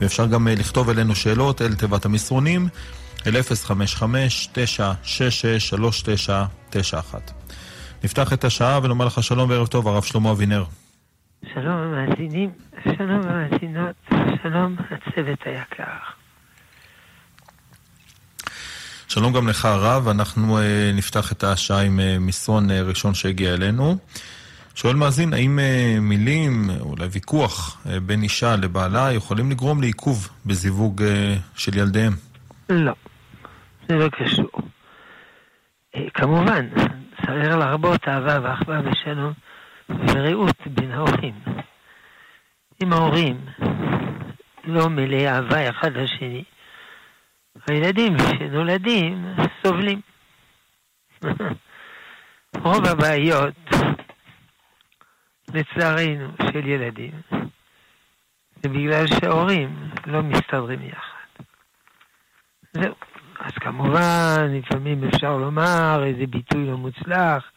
ואפשר גם לכתוב אלינו שאלות אל תיבת המסרונים, אל 055-966-3991. נפתח את השעה ונאמר לך שלום וערב טוב, הרב שלמה אבינר. שלום המאזינים, שלום המאזינות, שלום הצוות היקר. שלום גם לך הרב, אנחנו uh, נפתח את השעה עם uh, מסרון ראשון שהגיע אלינו. שואל מאזין, האם uh, מילים, אולי ויכוח uh, בין אישה לבעלה יכולים לגרום לעיכוב בזיווג uh, של ילדיהם? לא, זה לא קשור. כמובן, צריך להרבות אהבה ואחווה ושלום ורעות בין ההורים. אם ההורים לא מלאי אהבה אחד לשני, הילדים שנולדים סובלים. רוב הבעיות, לצערנו, של ילדים, זה בגלל שההורים לא מסתדרים יחד. זהו. אז כמובן, לפעמים אפשר לומר איזה ביטוי לא מוצלח,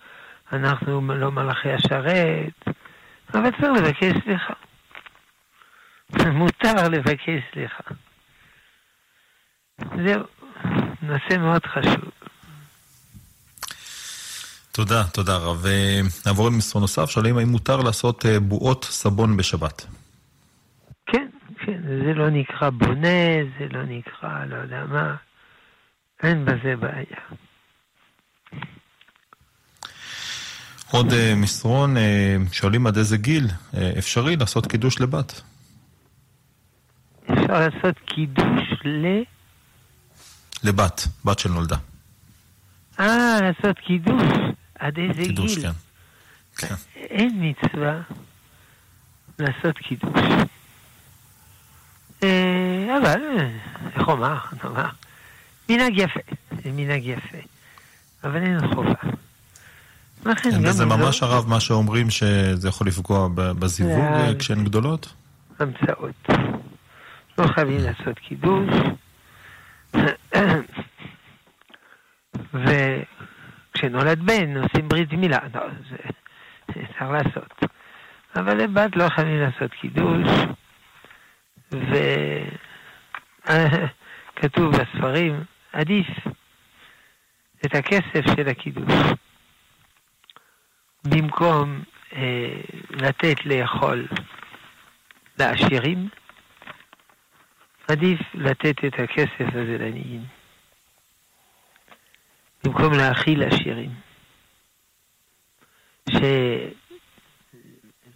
אנחנו לא מלאכי השרת, אבל צריך לבקש סליחה. מותר לבקש סליחה. זהו, נושא מאוד חשוב. תודה, תודה רב. נעבור למסרון נוסף, שואלים האם מותר לעשות אה, בועות סבון בשבת. כן, כן, זה לא נקרא בונה, זה לא נקרא לא יודע מה, אין בזה בעיה. עוד uh, מסרון, שואלים עד איזה גיל אפשרי לעשות קידוש לבת. אפשר לעשות קידוש ל... לבת, בת של נולדה. אה, לעשות קידוש. עד איזה קידוש, גיל? כן. כן. אין מצווה לעשות קידוש. אה, אבל, איך אומר, נאמר, מנהג יפה, זה מנהג יפה, אבל אין חובה. כן, אם לא- ממש הרב מה שאומרים שזה יכול לפגוע בזיווג זה- כשהן גדולות? המצאות. לא חייבים לעשות קידוש. וכשנולד בן עושים ברית מילה, לא, זה זה צריך לעשות. אבל לבת לא חייבים לעשות קידוש, וכתוב בספרים, עדיף את הכסף של הקידוש. במקום אה, לתת לאכול לעשירים, עדיף לתת את הכסף הזה לעניים. במקום להאכיל עשירים.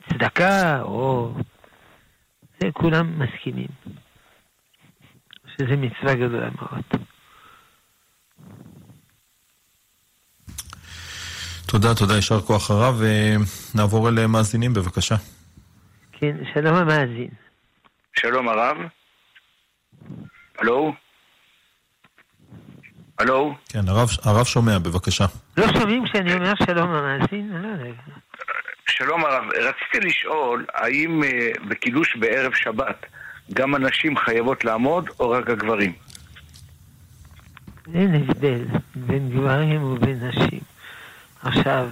שצדקה או... זה כולם מסכימים. שזה מצווה גדולה מאוד. תודה, תודה, יישר כוח הרב. ונעבור אל מאזינים, בבקשה. כן, שלום המאזין. שלום הרב. הלו? הלו? כן, הרב, הרב שומע, בבקשה. לא שומעים כשאני אומר שלום המאזין? אני לא יודע. שלום הרב. רציתי לשאול, האם אה, בקידוש בערב שבת גם הנשים חייבות לעמוד או רק הגברים? אין הבדל בין גברים ובין נשים. עכשיו,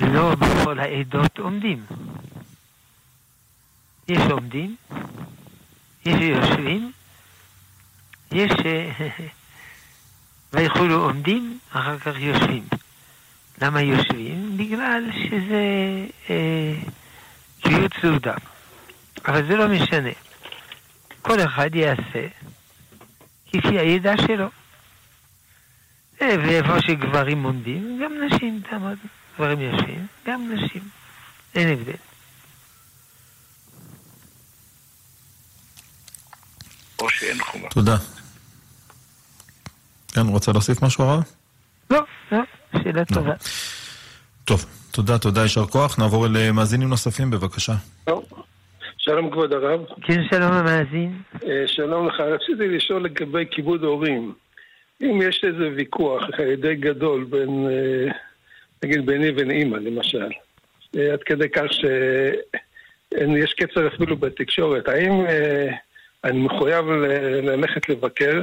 לא בכל העדות עומדים. יש עומדים, יש יושבים, יש... ויכולו עומדים, אחר כך יושבים. למה יושבים? בגלל שזה אה, קביעות סעודה. אבל זה לא משנה. כל אחד יעשה כפי הידע שלו. אה, ואיפה שגברים עומדים, גם נשים תעמוד. גברים יושבים, גם נשים. אין הבדל. או שאין חובה. תודה. כן, רוצה להוסיף משהו הרב? לא, לא, שאלה טובה. טוב, תודה, תודה, יישר כוח. נעבור אל מאזינים נוספים, בבקשה. שלום כבוד הרב. כן, שלום המאזין. אה, שלום לך. רציתי לשאול לגבי כיבוד הורים. אם יש איזה ויכוח אה, די גדול בין, אה, נגיד ביני ובין אימא למשל, עד כדי כך שיש קצר אפילו בתקשורת, האם אני מחויב ל- ללכת לבקר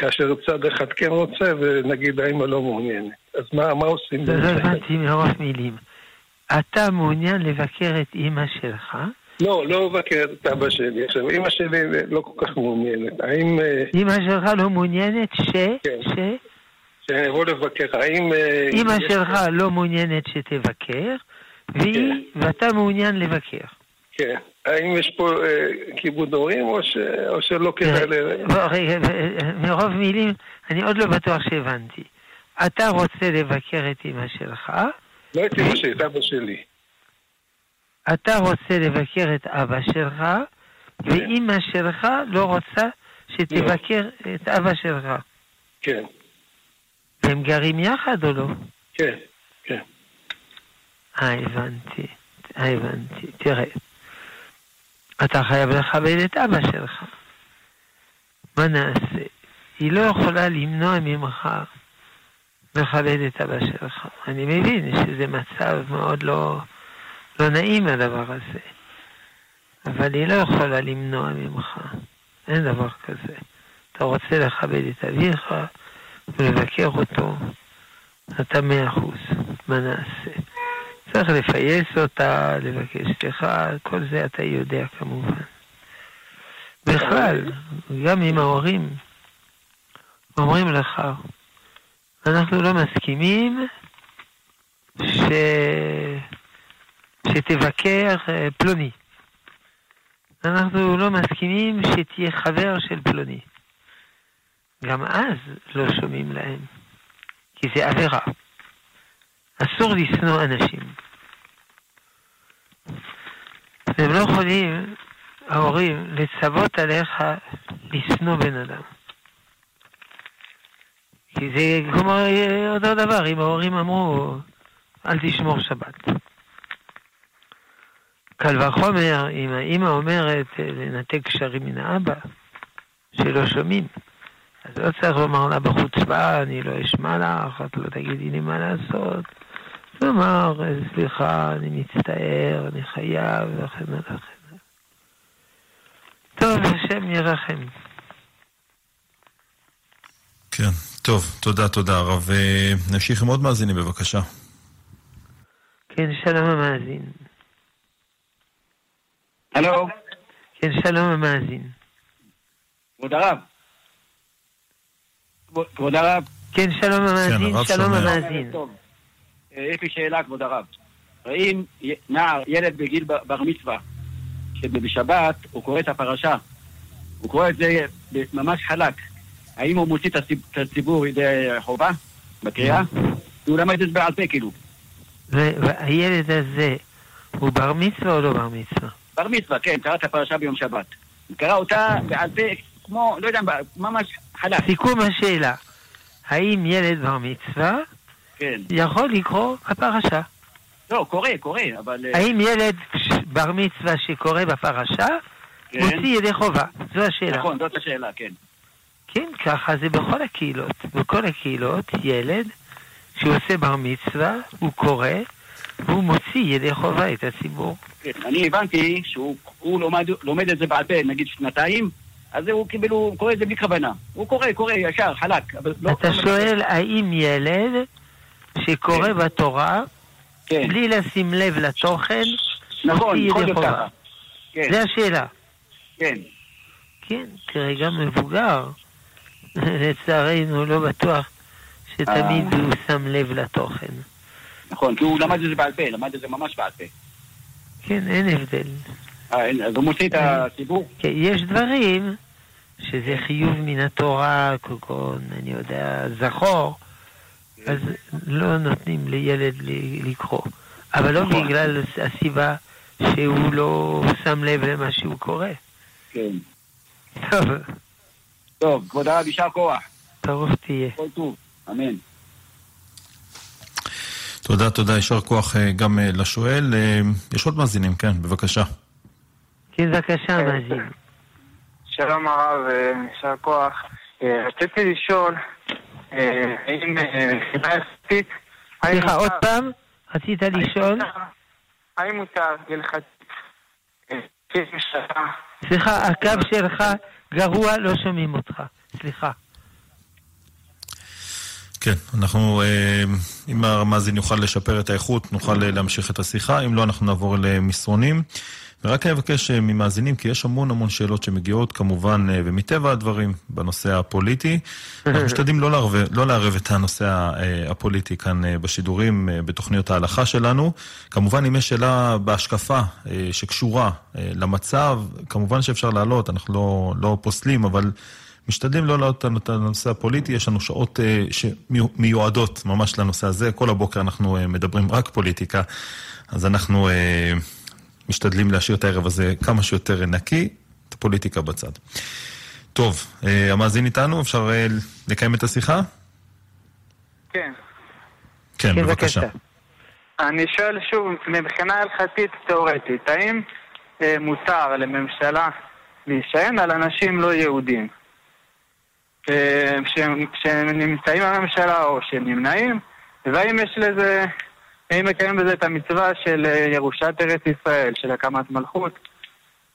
כאשר צד אחד כן רוצה ונגיד האמא לא מעוניינת? אז מה, מה עושים? לא הבנתי מראש מילים. אתה מעוניין לבקר את אימא שלך? לא, לא מבקר את אבא שלי. עכשיו, אימא שלי לא כל כך מעוניינת. האם... אה, אימא שלך לא מעוניינת ש... כן. ש... שאני אבוא לבקר? האם... אה, אימא יש- שלך לא מעוניינת שתבקר, והיא, ואתה מעוניין לבקר. כן. האם יש פה אה, כיבוד הורים או שלא כדאי ל... רגע, אה, מרוב מילים, אני עוד לא בטוח שהבנתי. אתה רוצה לבקר את אימא שלך, לא את אמא שלי, את אבא שלי. אתה רוצה לבקר את אבא שלך, ואימא שלך לא רוצה שתבקר את אבא שלך. כן, והם גרים יחד או לא? כן, כן. אה, הבנתי. אה, הבנתי. תראה, אתה חייב לכבד את אבא שלך. מה נעשה? היא לא יכולה למנוע ממך לכבד את אבא שלך. אני מבין שזה מצב מאוד לא, לא נעים הדבר הזה. אבל היא לא יכולה למנוע ממך. אין דבר כזה. אתה רוצה לכבד את אביך ולבקר אותו, אתה מאה אחוז. מה נעשה? צריך לפייס אותה, לבקש סליחה, כל זה אתה יודע כמובן. בכלל, גם אם ההורים אומרים לך, אנחנו לא מסכימים ש... שתבקר אה, פלוני. אנחנו לא מסכימים שתהיה חבר של פלוני. גם אז לא שומעים להם, כי זה עבירה. אסור לשנוא אנשים. והם לא יכולים, ההורים, לצוות עליך לשנוא בן אדם. כי זה כמו אותו דבר, אם ההורים אמרו, אל תשמור שבת. קל וחומר, אם האימא אומרת לנתק קשרים מן האבא, שלא שומעים. אז לא צריך לומר לה בחוצפה, אני לא אשמע לך, את לא תגידי לי מה לעשות. לומר, "אה, סליחה, אני מצטער, אני חייב, וכן הלאה, וכן הלאה. טוב, השם ירחם. כן, טוב, תודה, תודה, הרב. אה, נמשיך עם עוד מאזינים, בבקשה. כן, שלום המאזין. הלו, כן, שלום המאזין. כבוד הרב. כבוד- הרב. כן, שלום המאזין, הרב שלום שומע. המאזין. טוב. אה, יש לי שאלה, כבוד הרב. האם י- נער, ילד בגיל בר מצווה, שבשבת הוא קורא את הפרשה, הוא קורא את זה ממש חלק, האם הוא מוציא את הציב- את הציבור ידי חובה בקריאה? הוא למד את זה בעל פה כאילו. והילד הזה, הוא בר מצווה או לא בר מצווה? בר מצווה, כן, קרא את הפרשה ביום שבת. קרא אותה בעל פה כמו, לא יודע, ממש חלק. סיכום השאלה, האם ילד בר מצווה כן. יכול לקרוא הפרשה? לא, קורא, קורא, אבל... אה, האם ילד בר מצווה שקורא בפרשה כן. מוציא ידי חובה? זו השאלה. נכון, זאת השאלה, כן. כן, ככה זה בכל הקהילות. בכל הקהילות, ילד שעושה בר מצווה, הוא קורא, והוא מוציא ידי חובה את הציבור. כן, אני הבנתי שהוא הוא לומד, לומד את זה בעל פה, נגיד שנתיים, אז הוא כאילו, קורא את זה בלי כוונה. הוא קורא, קורא ישר, חלק. לא, אתה לא שואל האם ילד שקורא כן. בתורה, כן, בלי לשים לב לתוכן, נכון, יכול להיות. ככה. כן, זה השאלה. כן, כן, תראה, גם מבוגר, לצערנו, לא בטוח שתמיד אה. הוא שם לב לתוכן. נכון, כי הוא למד את זה בעל פה, למד את זה ממש בעל פה. כן, אין הבדל. אה, אז הוא מוציא את הציבור? כן, יש דברים שזה חיוב מן התורה, כגון, אני יודע, זכור, אז לא נותנים לילד לקרוא. אבל לא נכון. בגלל הסיבה שהוא לא שם לב למה שהוא קורא. כן. טוב, טוב, כבוד הרב, יישר כוח. טוב תהיה. כל טוב, אמן. תודה, תודה, יישר כוח אה, גם אה, לשואל. אה, יש עוד מאזינים, כן, בבקשה. כן, בבקשה, מאזין. שלום הרב, יישר כוח. רציתי לשאול, האם אה, מבחינה הלכתית... האם סליחה, עוד פעם? רצית האם לשאול? האם מותר הלכתית אה, משטרה סליחה, הקו שלך גרוע, לא שומעים אותך. סליחה. כן, אנחנו, אה, אם המאזין יוכל לשפר את האיכות, נוכל אה, להמשיך את השיחה, אם לא, אנחנו נעבור למסרונים. ורק אבקש אה, ממאזינים, כי יש המון המון שאלות שמגיעות, כמובן, ומטבע הדברים, בנושא הפוליטי. אנחנו משתדלים לא לערב, לא לערב את הנושא הפוליטי כאן בשידורים, בתוכניות ההלכה שלנו. כמובן, אם יש שאלה בהשקפה שקשורה למצב, כמובן שאפשר לעלות, אנחנו לא, לא פוסלים, אבל... משתדלים לא להעלות את הנושא הפוליטי, יש לנו שעות שמיועדות ממש לנושא הזה, כל הבוקר אנחנו מדברים רק פוליטיקה, אז אנחנו משתדלים להשאיר את הערב הזה כמה שיותר נקי, את הפוליטיקה בצד. טוב, uh, המאזין איתנו, אפשר uh, לקיים את השיחה? כן. כן, בבקשה. אני שואל שוב, מבחינה הלכתית תיאורטית, האם אה, מותר לממשלה להישען על אנשים לא יהודים? שהם נמצאים בממשלה או שהם נמנעים, והאם יש לזה, האם מקיים בזה את המצווה של אה, ירושת ארץ ישראל, של הקמת מלכות?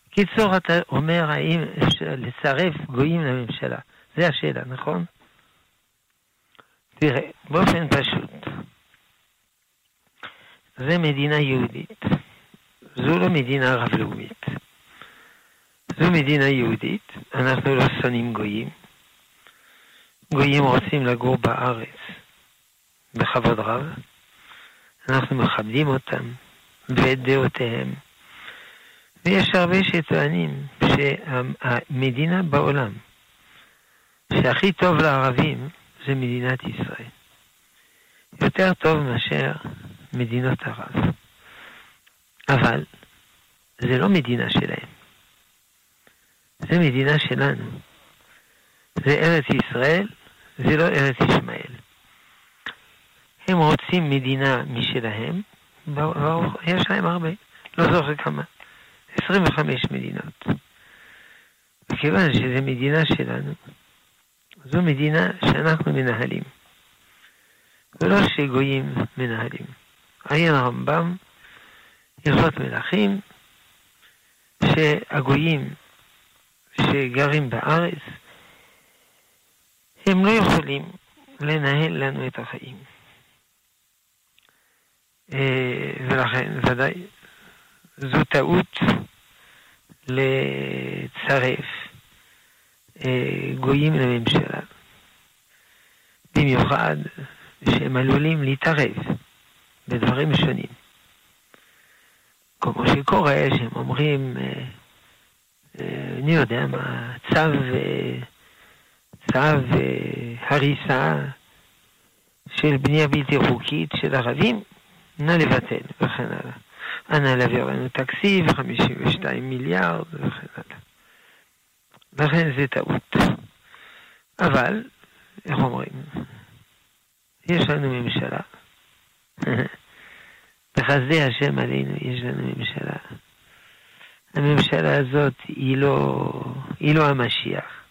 קיצור, אתה אומר האם אפשר לצרף גויים לממשלה. זה השאלה, נכון? תראה, באופן פשוט, זה מדינה יהודית. זו לא מדינה רב-לאומית. זו מדינה יהודית, אנחנו לא שונאים גויים. גויים רוצים לגור בארץ בכבוד רב, אנחנו מכבדים אותם ואת דעותיהם. ויש הרבה שטוענים שהמדינה בעולם שהכי טוב לערבים זה מדינת ישראל. יותר טוב מאשר מדינות ערב. אבל זה לא מדינה שלהם. זה מדינה שלנו. זה ארץ ישראל, זה לא ארץ ישמעאל. הם רוצים מדינה משלהם, יש להם הרבה, לא זוכר כמה, 25 מדינות. מכיוון שזו מדינה שלנו, זו מדינה שאנחנו מנהלים, ולא שגויים מנהלים. עיין הרמב"ם, הלכות מלכים, שהגויים שגרים בארץ, הם לא יכולים לנהל לנו את החיים. אה, ולכן, ודאי, זו טעות לצרף אה, גויים לממשלה. במיוחד שהם עלולים להתערב בדברים שונים. כמו שקורה, שהם אומרים, אה, אני יודע מה, צו צו הריסה של בנייה בלתי חוקית של ערבים, נא לבטל וכן הלאה. אנא להעביר לנו תקציב, 52 מיליארד וכן הלאה. לכן זה טעות. אבל, איך אומרים? יש לנו ממשלה. בחסדי השם עלינו יש לנו ממשלה. הממשלה הזאת היא לא, היא לא המשיח.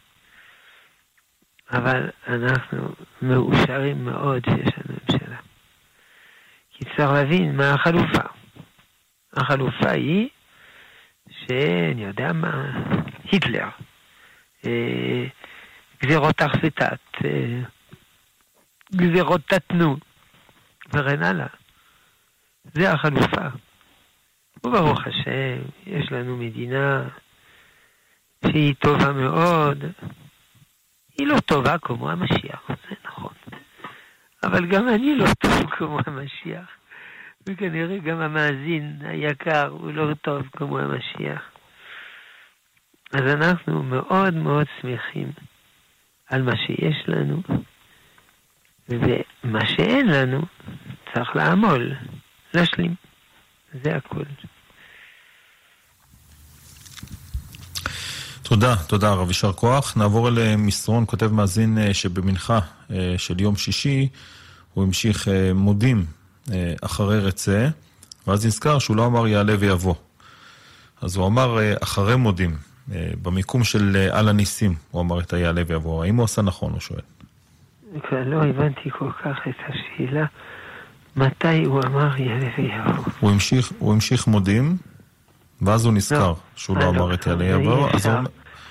אבל אנחנו מאושרים מאוד שיש לנו ממשלה. כי צריך להבין מה החלופה. החלופה היא שאני יודע מה, היטלר, גזירות אה, גזירות תתנו, וכן הלאה. זה החלופה. וברוך השם, יש לנו מדינה שהיא טובה מאוד, היא לא טובה כמו המשיח, זה. אבל גם אני לא טוב כמו המשיח. וכנראה גם המאזין היקר הוא לא טוב כמו המשיח. אז אנחנו מאוד מאוד שמחים על מה שיש לנו, ומה שאין לנו צריך לעמול, להשלים. זה הכול. תודה, תודה הרב, יישר כוח. נעבור אל אה, מסרון, כותב מאזין אה, שבמנחה אה, של יום שישי הוא המשיך מודים אחרי רצה, ואז נזכר שהוא לא אמר יעלה ויבוא. אז הוא אמר אחרי מודים, במיקום של על הניסים, הוא אמר את היעלה ויבוא. האם הוא עשה נכון, הוא שואל. לא הבנתי כל כך את השאלה. מתי הוא אמר יעלה ויבוא? הוא המשיך, הוא המשיך מודים, ואז הוא נזכר לא, שהוא לא אמר את יעלה יבוא, אז הוא...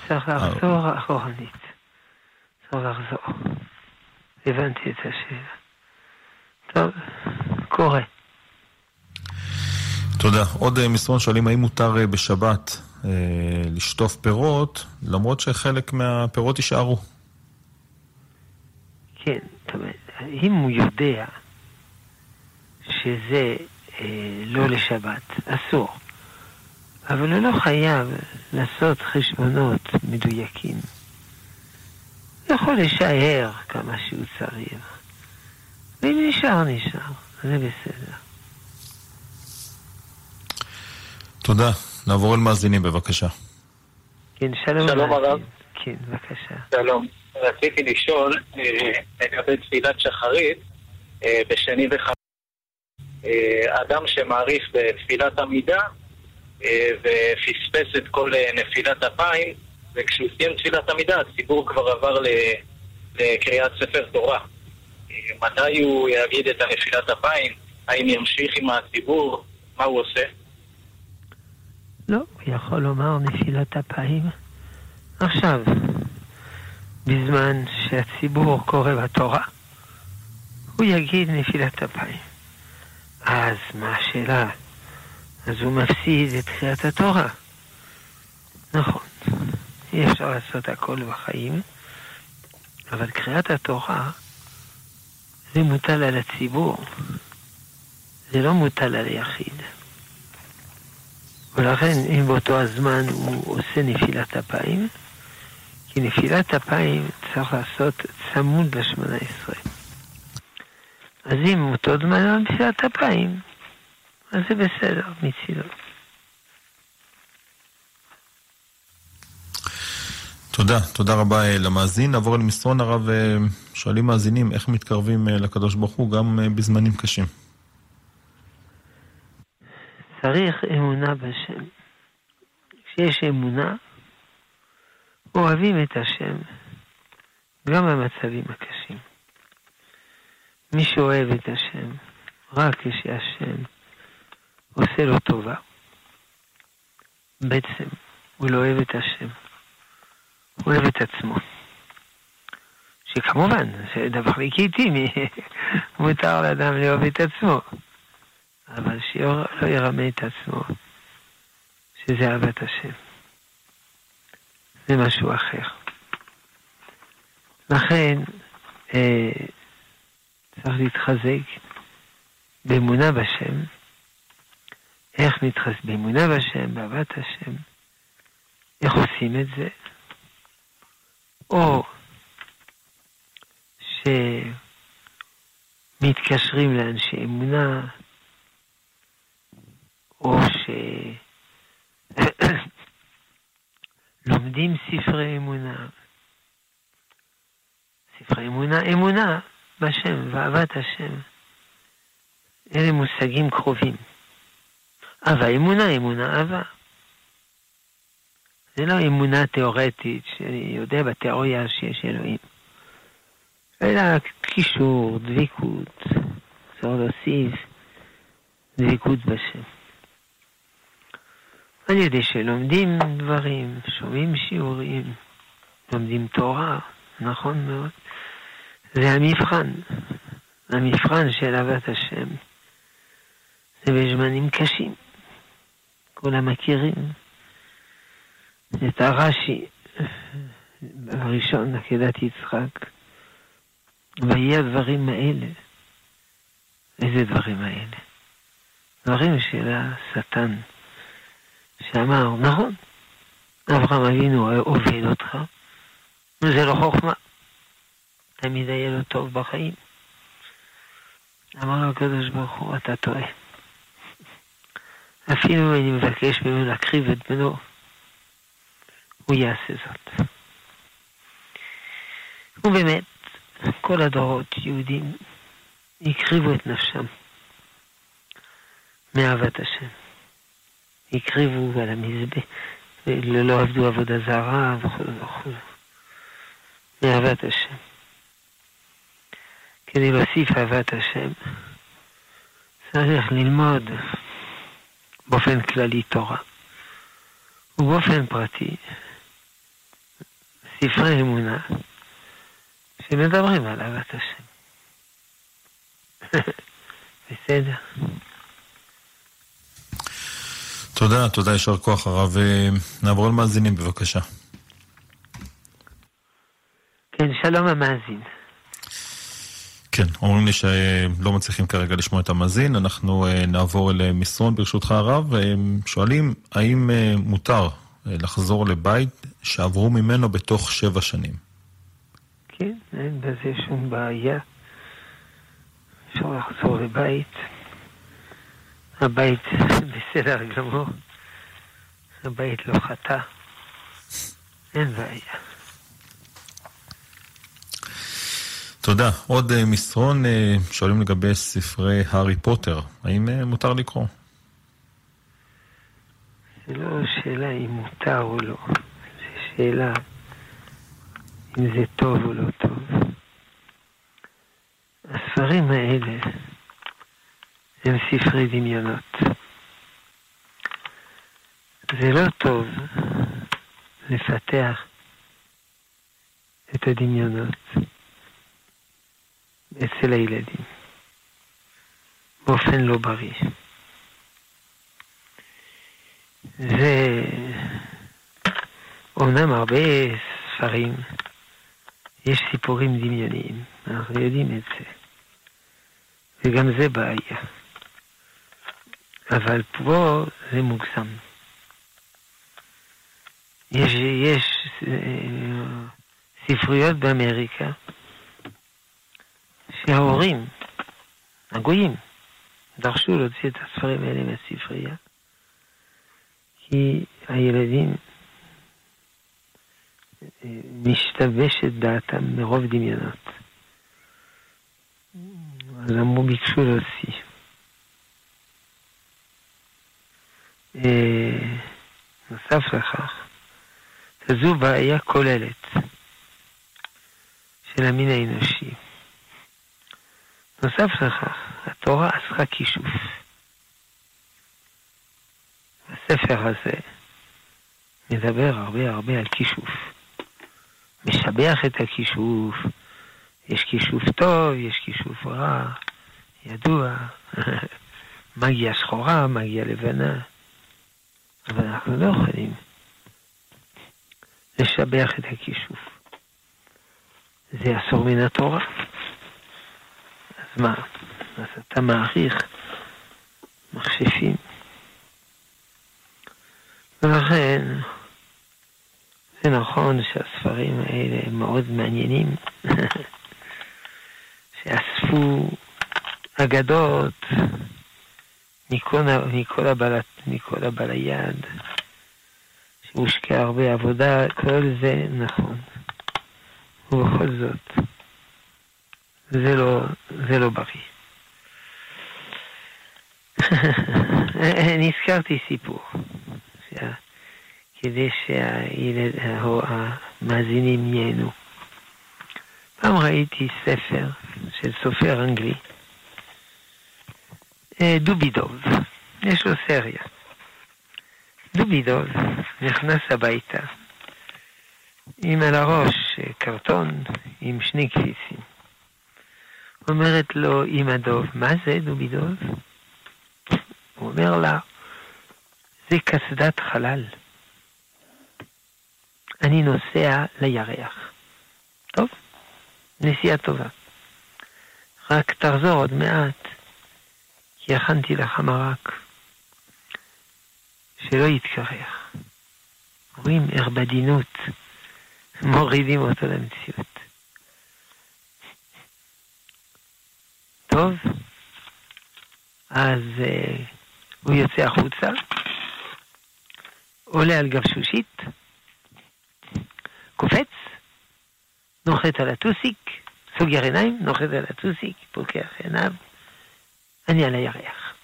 צריך לחזור אחורנית. צריך לחזור. הבנתי את השאלה. טוב, קורה. תודה. עוד אה, מסרון שואלים האם מותר אה, בשבת אה, לשטוף פירות, למרות שחלק מהפירות יישארו. כן, זאת אומרת, אם הוא יודע שזה אה, לא לשבת, אסור. אבל הוא לא חייב לעשות חשבונות מדויקים. הוא יכול לשער כמה שהוא צריך. ואם נשאר, נשאר. זה בסדר. תודה. נעבור אל מאזינים, בבקשה. כן, שלום. שלום. הרב. כן, בבקשה. שלום. רציתי לשאול אה, לגבי תפילת שחרית אה, בשני וחמישי. אה, אדם שמעריף בתפילת עמידה ופספס את כל אה, נפילת אפיים, וכשהוא סיים תפילת עמידה הציבור כבר עבר לקריאת ספר תורה. אה, מתי הוא יגיד את הנפילת אפיים? האם ימשיך עם הציבור? מה הוא עושה? לא, הוא יכול לומר נפילת אפיים עכשיו, בזמן שהציבור קורא בתורה, הוא יגיד נפילת אפיים. אז מה השאלה? אז הוא מפסיד את תחילת התורה. נכון, אי אפשר לעשות הכל בחיים, אבל קריאת התורה זה מוטל על הציבור, זה לא מוטל על היחיד. ולכן אם באותו הזמן הוא עושה נפילת אפיים, כי נפילת אפיים צריך לעשות צמוד לשמונה עשרה. אז אם אותו זמן על נפילת אפיים, אז זה בסדר מצידו. תודה, תודה רבה אה, למאזין. נעבור אל מסרון הרב, אה, שואלים מאזינים איך מתקרבים אה, לקדוש ברוך הוא גם בזמנים קשים. צריך אמונה בשם. כשיש אמונה, אוהבים את השם, גם במצבים הקשים. מי שאוהב את השם, רק כשהשם עושה לו טובה, בעצם הוא לא אוהב את השם, הוא אוהב את עצמו. שכמובן, זה דבר לגיטימי, מותר לאדם לאהוב את עצמו. אבל שלא ירמה את עצמו, שזה אהבת השם. זה משהו אחר. לכן, אה, צריך להתחזק באמונה בשם. איך מתחזק? באמונה בשם, באהבת השם. איך עושים את זה? או שמתקשרים לאנשי אמונה, או שלומדים ספרי אמונה. ספרי אמונה, אמונה בשם ואהבת השם. אלה מושגים קרובים. אהבה אמונה, אמונה אהבה. זה לא אמונה תיאורטית, שאני יודע בתיאוריה שיש אלוהים. אלא קישור, דביקות, אפשר להוסיף דביקות בשם. על ידי שלומדים דברים, שומעים שיעורים, לומדים תורה, נכון מאוד. זה המבחן, המבחן של אהבת השם. זה בזמנים קשים. כולם מכירים את הרש"י הראשון, עקדת יצחק. ויהי הדברים האלה. איזה דברים האלה? דברים של השטן. שאמר, נכון, אברהם אבינו עובד אותך, וזה לא חוכמה. תמיד היה לו טוב בחיים. אמר לו הקדוש ברוך הוא, אתה טועה. אפילו אני מבקש ממנו להקריב את בנו, הוא יעשה זאת. ובאמת, כל הדורות יהודים הקריבו את נפשם מאהבת השם. הקריבו על המזבח, לא עבדו עבודה זרה וכו' וכו'. מאהבת השם. כדי להוסיף אהבת השם, צריך ללמוד באופן כללי תורה, ובאופן פרטי ספרי אמונה שמדברים על אהבת השם. בסדר. תודה, תודה, יישר כוח הרב. אה, נעבור למאזינים, בבקשה. כן, שלום המאזין. כן, אומרים לי שלא מצליחים כרגע לשמוע את המאזין, אנחנו אה, נעבור אל מסרון ברשותך הרב. שואלים, האם אה, מותר לחזור לבית שעברו ממנו בתוך שבע שנים? כן, אין בזה שום בעיה. אפשר לחזור לבית. הבית בסדר גמור. הבית לא חטא. אין בעיה. תודה. עוד uh, מסרון, uh, שואלים לגבי ספרי הארי פוטר. האם uh, מותר לקרוא? זה לא שאלה אם מותר או לא. זו שאלה אם זה טוב או לא טוב. הספרים האלה הם ספרי דמיונות. זה לא טוב לפתח את הדמיונות אצל הילדים באופן לא בריא. זה אומנם הרבה ספרים, יש סיפורים דמיוניים, אנחנו יודעים את זה. וגם זה בעיה. אבל פה זה מוגזם. יש, יש אה, ספריות באמריקה שההורים, הגויים, דרשו להוציא את הספרים האלה מהספרייה, כי הילדים אה, משתבשת דעתם מרוב דמיונות. אז אמרו, ביקשו להוציא. אה, נוסף לכך, זו בעיה כוללת של המין האנושי. נוסף לכך, התורה עשתה כישוף. הספר הזה מדבר הרבה הרבה על כישוף. משבח את הכישוף, יש כישוף טוב, יש כישוף רע, ידוע, מגיע שחורה, מגיע לבנה, אבל אנחנו לא יכולים לשבח את הכישוף. זה אסור מן התורה. אז מה? אז אתה מעריך מכשפים. ולכן, זה נכון שהספרים האלה הם מאוד מעניינים, שאספו אגדות מכל, מכל, הבלט, מכל הבליד, שהושקע הרבה עבודה, כל זה נכון. ובכל זאת, זה לא, זה לא בריא. נזכרתי סיפור, כדי שהמאזינים ייהנו. פעם ראיתי ספר של סופר אנגלי, אה, דובידוב, יש לו סריה. דובידוב נכנס הביתה עם על הראש אה, קרטון עם שני כפיסים. אומרת לו אמא דוב, מה זה דובידוב? הוא אומר לה, זה קסדת חלל. אני נוסע לירח. טוב, נסיעה טובה. רק תחזור עוד מעט, כי הכנתי לך מרק. שלא יתקרח. רואים איך בעדינות מורידים אותו למציאות. טוב, אז uh, הוא יוצא החוצה, עולה על גבשושית, קופץ, נוחת על הטוסיק, סוגר עיניים, נוחת על הטוסיק, פוקח עיניו, אני על הירח.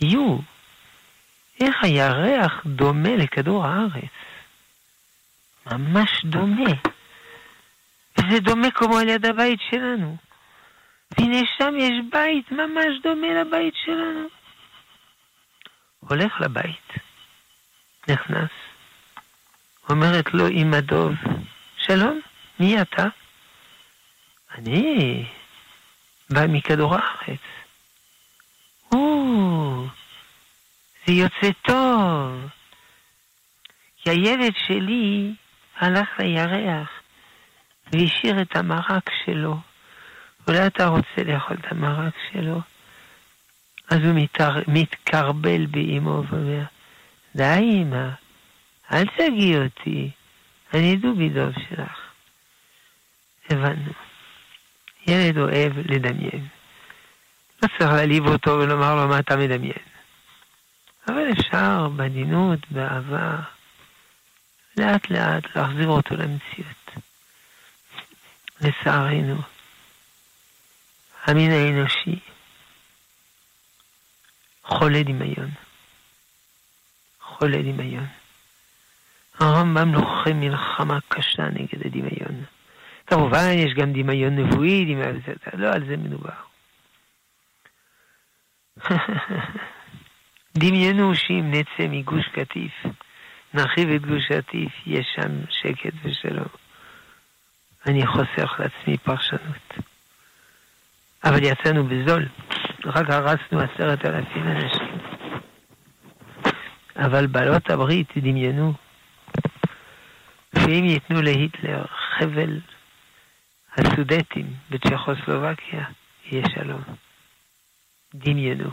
יו, איך הירח דומה לכדור הארץ. ממש דומה. וזה דומה כמו על יד הבית שלנו. והנה שם יש בית ממש דומה לבית שלנו. הולך לבית, נכנס, אומרת לו אמא דוב, שלום, מי אתה? אני בא מכדור הארץ. או, זה יוצא טוב. כי הילד שלי הלך לירח והשאיר את המרק שלו. אולי אתה רוצה לאכול את המרק שלו? אז הוא מתער... מתקרבל באימו ואומר, די אמא, אל תגיעי אותי, אני דובי דוב שלך. הבנו. ילד אוהב לדמיין. לא צריך להעליב אותו ולומר לו מה אתה מדמיין. אבל אפשר בעדינות, באהבה, לאט לאט להחזיר אותו למציאות. לצערנו, המין האנושי חולה דמיון. חולה דמיון. הרמב"ם לוחם מלחמה קשה נגד הדמיון. כמובן, יש גם דמיון נבואי, דמיון... לא על זה מדובר. דמיינו שאם נצא מגוש קטיף, נרחיב את גוש קטיף, יש שם שקט ושלום. אני חוסך לעצמי פרשנות. אבל יצאנו בזול, רק הרסנו עשרת אלפים אנשים. אבל בעלות הברית דמיינו שאם ייתנו להיטלר חבל הסודטים בצ'כוסלובקיה, יהיה שלום. דמיינו.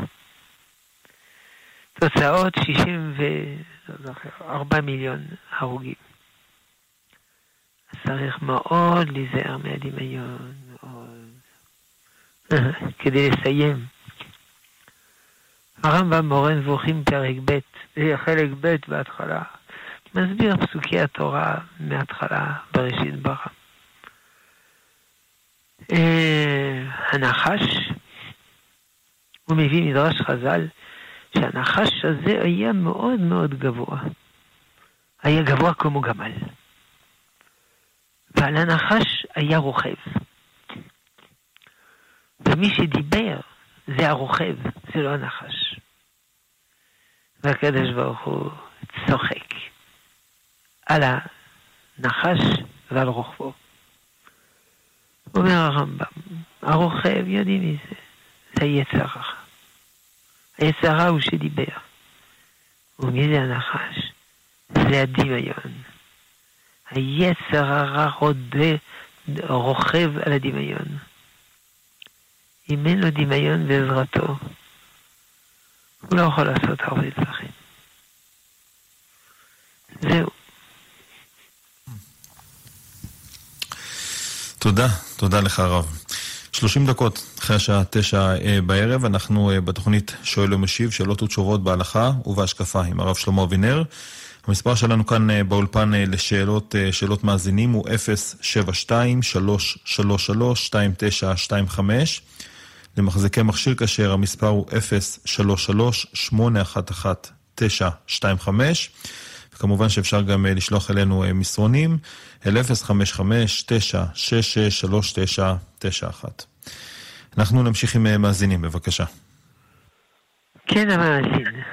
תוצאות 64 מיליון הרוגים. צריך מאוד להיזהר מהדמיון, מאוד. כדי לסיים. הרמב"ם מורה נבוכים פרק ב', חלק ב' בהתחלה, מסביר פסוקי התורה מההתחלה בראשית ברא. אה, הנחש, הוא מביא מדרש חז"ל, שהנחש הזה היה מאוד מאוד גבוה. היה גבוה כמו גמל. ועל הנחש היה רוכב. ומי שדיבר זה הרוכב, זה לא הנחש. והקדוש ברוך הוא צוחק על הנחש ועל רוכבו. אומר הרמב"ם, הרוכב, יודעים מי זה, זה היצר הרע. היצר הרע הוא שדיבר. ומי זה הנחש? זה הדמיון. היצר הרע רוכב על הדמיון. אם אין לו דמיון בעזרתו, הוא לא יכול לעשות הרבה דברים. זהו. תודה, תודה לך הרב. 30 דקות אחרי השעה תשע אה, בערב, אנחנו אה, בתוכנית שואל ומשיב, שאלות ותשובות בהלכה ובהשקפה עם הרב שלמה אבינר. המספר שלנו כאן אה, באולפן לשאלות שאלות מאזינים הוא 072-333-2925. למחזיקי מכשיר כשר המספר הוא 033-811-925. וכמובן שאפשר גם לשלוח אלינו מסרונים אל 055-966-3991. אנחנו נמשיך עם מאזינים, בבקשה. כן, המאזין.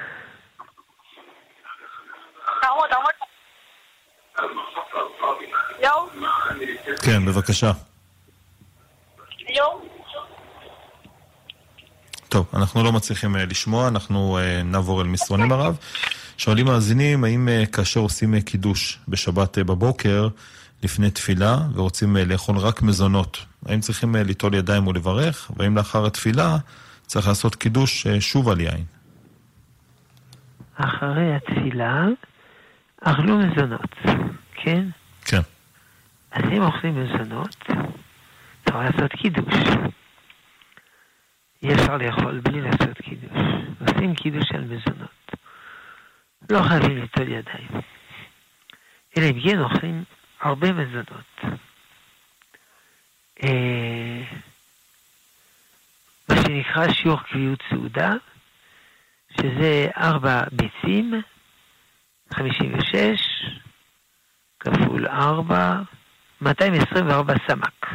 כן, בבקשה. טוב, אנחנו לא מצליחים לשמוע, אנחנו נעבור אל מסרונים הרב. שואלים מאזינים, האם כאשר עושים קידוש בשבת בבוקר, לפני תפילה, ורוצים לאכול רק מזונות, האם צריכים ליטול ידיים ולברך, והאם לאחר התפילה צריך לעשות קידוש שוב על יין? אחרי התפילה, אכלו מזונות, כן? כן. אז אם אוכלים מזונות, צריך לעשות קידוש. אי אפשר לאכול בלי לעשות קידוש. עושים קידוש על מזונות. לא חייבים ליטול ידיים. אלא אם כן אוכלים הרבה מזונות. אה, מה שנקרא שיעור קביעות סעודה, שזה ארבע ביצים, 56, כפול ארבע, 224 סמ"ק.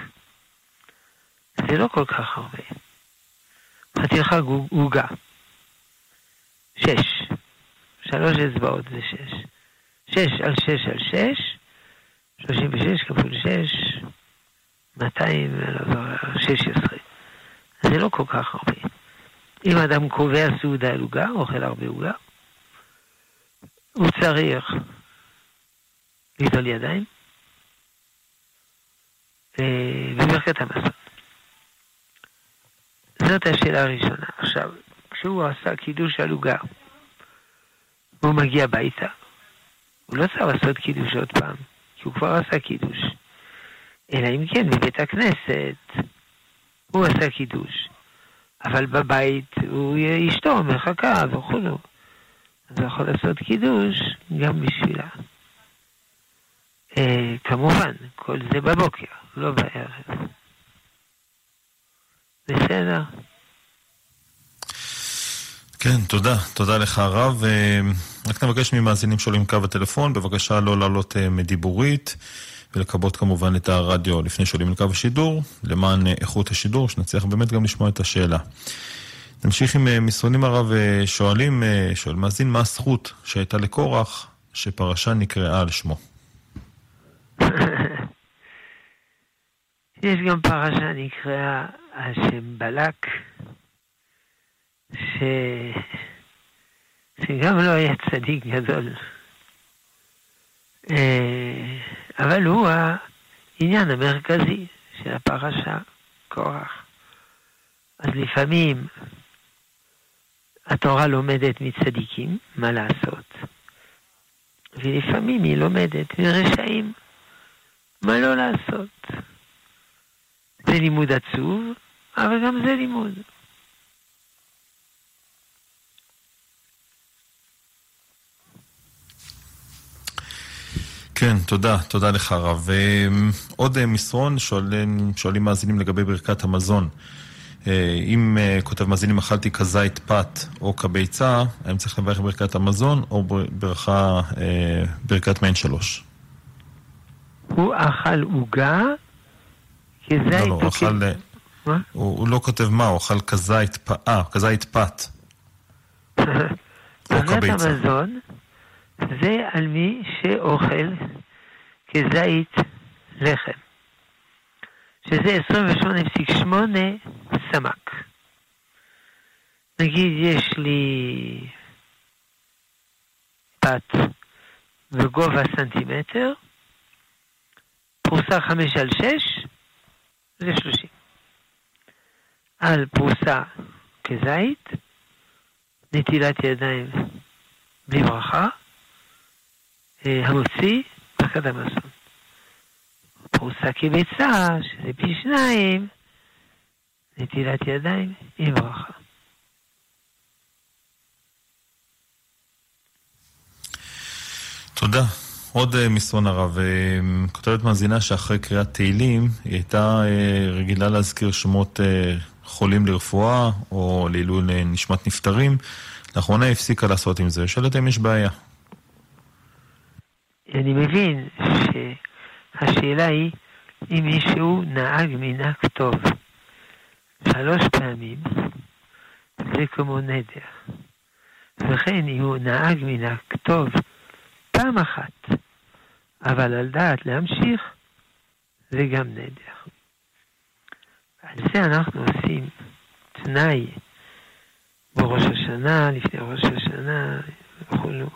זה לא כל כך הרבה. חתיכה עוגה. שש. שלוש אצבעות זה שש. שש על שש על שש, 36 כפול 6, 216. זה לא כל כך הרבה. אם אדם קובע סעודה על עוגה, אוכל הרבה עוגה, הוא צריך ליטול ידיים בברכת המזון. זאת השאלה הראשונה. עכשיו, כשהוא עשה קידוש על עוגה, והוא מגיע הביתה, הוא לא צריך לעשות קידוש עוד פעם, כי הוא כבר עשה קידוש. אלא אם כן בבית הכנסת הוא עשה קידוש, אבל בבית הוא אשתו מחכה וכולו. אז הוא יכול לעשות קידוש גם בשבילה. אה, כמובן, כל זה בבוקר, לא בערב. בסדר. כן, תודה. תודה לך הרב. אה, רק נבקש ממאזינים שעולים קו הטלפון, בבקשה לא לעלות אה, מדיבורית ולכבות כמובן את הרדיו לפני שעולים לקו השידור, למען אה, איכות השידור, שנצליח באמת גם לשמוע את השאלה. נמשיך עם מסרונים הרב שואלים, שואל מאזין, מה הזכות שהייתה לקורח שפרשה נקראה על שמו? יש גם פרשה נקראה על שם בלק. ש... שגם לא היה צדיק גדול. אה, אבל הוא העניין המרכזי של הפרשה, קורח. אז לפעמים התורה לומדת מצדיקים, מה לעשות? ולפעמים היא לומדת מרשעים, מה לא לעשות? זה לימוד עצוב, אבל גם זה לימוד. כן, תודה, תודה לך הרב. עוד אה, מסרון, שואלים, שואלים מאזינים לגבי ברכת המזון. אה, אם אה, כותב מאזינים אכלתי כזית פת או כביצה, האם צריך לברך ברכת המזון או ברכה, ברכת מעין שלוש? הוא אכל עוגה, כזית... לא, לא, הוא אכל... מה? הוא, הוא לא כותב מה, הוא אכל כזית פאה, כזית פת. כביצה. המזון זה על מי שאוכל כזית לחם, שזה 28.8 סמ"ק. נגיד יש לי פת בגובה סנטימטר, פרוסה 5 על 6, זה 30. על פרוסה כזית, נטילת ידיים בלי ברכה, אה, המוציא ברכת המזון. פרוסה כביצה, שזה פי שניים, נטילת ידיים עם ברכה. תודה. עוד אה, מסרון הרב, אה, כותבת מאזינה שאחרי קריאת תהילים היא הייתה רגילה להזכיר שמות חולים לרפואה או לעילוי נשמת נפטרים. לאחרונה הפסיקה לעשות עם זה. שואלת אם יש בעיה. אני מבין שהשאלה היא אם מישהו נהג מנהג טוב שלוש פעמים, זה כמו נדר. וכן אם הוא נהג מנהג טוב פעם אחת, אבל על דעת להמשיך, זה גם נדר. על זה אנחנו עושים תנאי בראש השנה, לפני ראש השנה וכולו.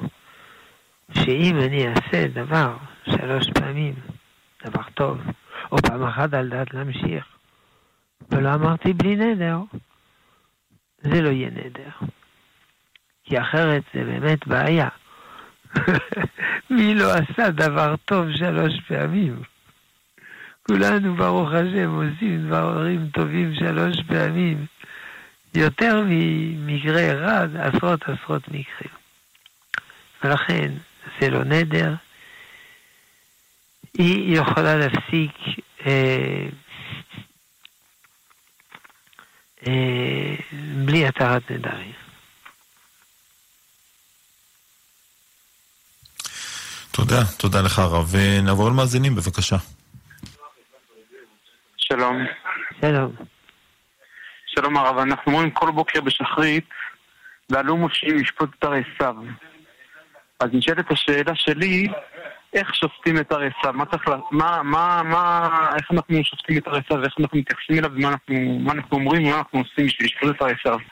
שאם אני אעשה דבר שלוש פעמים, דבר טוב, או פעם אחת על דעת להמשיך, ולא אמרתי בלי נדר, זה לא יהיה נדר. כי אחרת זה באמת בעיה. מי לא עשה דבר טוב שלוש פעמים? כולנו, ברוך השם, עושים דברים טובים שלוש פעמים. יותר ממקרה אחד, עשרות עשרות מקרים. ולכן, זה לא נדר. היא יכולה להפסיק אה, אה, בלי התרת נדרים. תודה, תודה לך הרב. ונעבור למאזינים, בבקשה. שלום. שלום. שלום הרב, אנחנו אומרים כל בוקר בשחרית, ועלו מושיעים לשפוט את עשיו. אז נשאלת השאלה שלי, איך שופטים את הרצה, מה צריך, מה, מה, מה, איך אנחנו שופטים את הרצה ואיך אנחנו מתייחסים אליו ומה אנחנו, מה אנחנו אומרים ומה אנחנו עושים בשביל לשפוט את הרצה.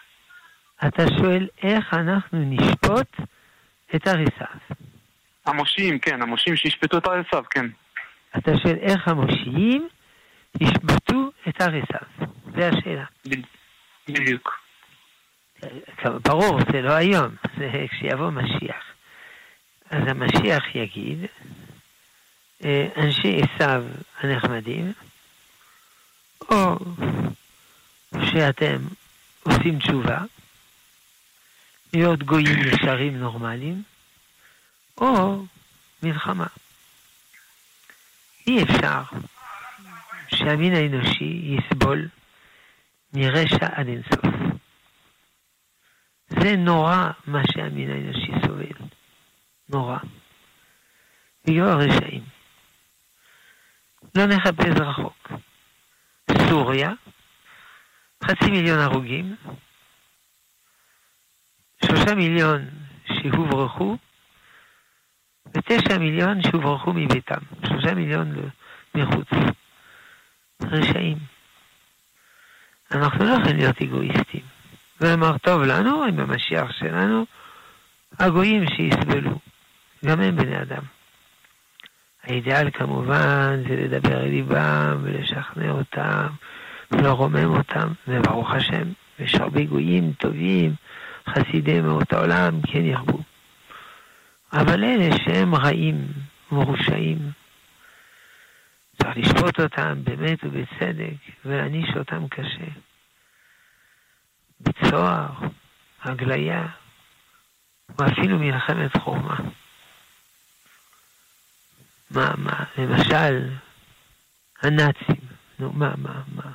אתה שואל איך אנחנו נשפוט את הרצף. המושיעים, כן, המושיעים שישפטו את הרצף, כן. אתה שואל איך המושיעים ישפטו את הרצף. זה השאלה. בדיוק. ברור, זה לא היום, זה כשיבוא משיח. אז המשיח יגיד, אה, אנשי עשיו הנחמדים, או שאתם עושים תשובה, להיות גויים ישרים נורמליים, או מלחמה. אי אפשר שהמין האנושי יסבול מרשע עד אינסוף. זה נורא מה שהמין האנושי סובל. נורא. בגלל הרשעים. לא נחפש רחוק. סוריה, חצי מיליון הרוגים, שלושה מיליון שהוברחו, ותשע מיליון שהוברחו מביתם. שלושה מיליון מחוץ. רשעים. אנחנו לא יכולים להיות אגואיסטים. ואמר, טוב לנו, עם המשיח שלנו, הגויים שיסבלו. גם הם בני אדם. האידאל כמובן זה לדבר אל ליבם ולשכנע אותם ולרומם אותם, וברוך השם, יש הרבה גויים טובים, חסידי מאות העולם, כן ירבו. אבל אלה שהם רעים, מרושעים, צריך לשפוט אותם באמת ובצדק, ולהעניש אותם קשה. בצוהר, הגליה, ואפילו מלחמת חורמה. מה, מה, למשל, הנאצים, נו, מה, מה, מה,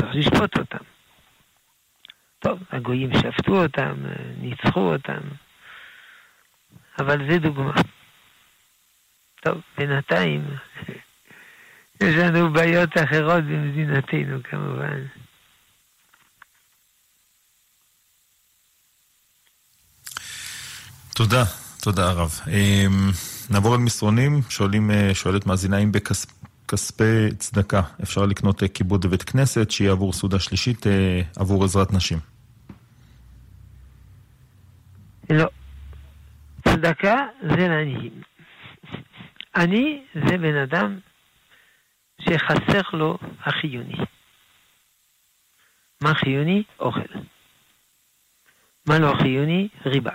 צריך לשפוט אותם. טוב, הגויים שפטו אותם, ניצחו אותם, אבל זה דוגמה. טוב, בינתיים יש לנו בעיות אחרות במדינתנו כמובן. תודה, תודה הרב. אמ, נעבור על מסרונים, שואלים, אה, שואלת מאזינה אם בכספי צדקה אפשר לקנות אה, כיבוד בבית כנסת שיהיה עבור סעודה שלישית אה, עבור עזרת נשים. לא. צדקה זה לעניים. עני זה בן אדם שחסר לו החיוני. מה חיוני? אוכל. מה לא חיוני? ריבה.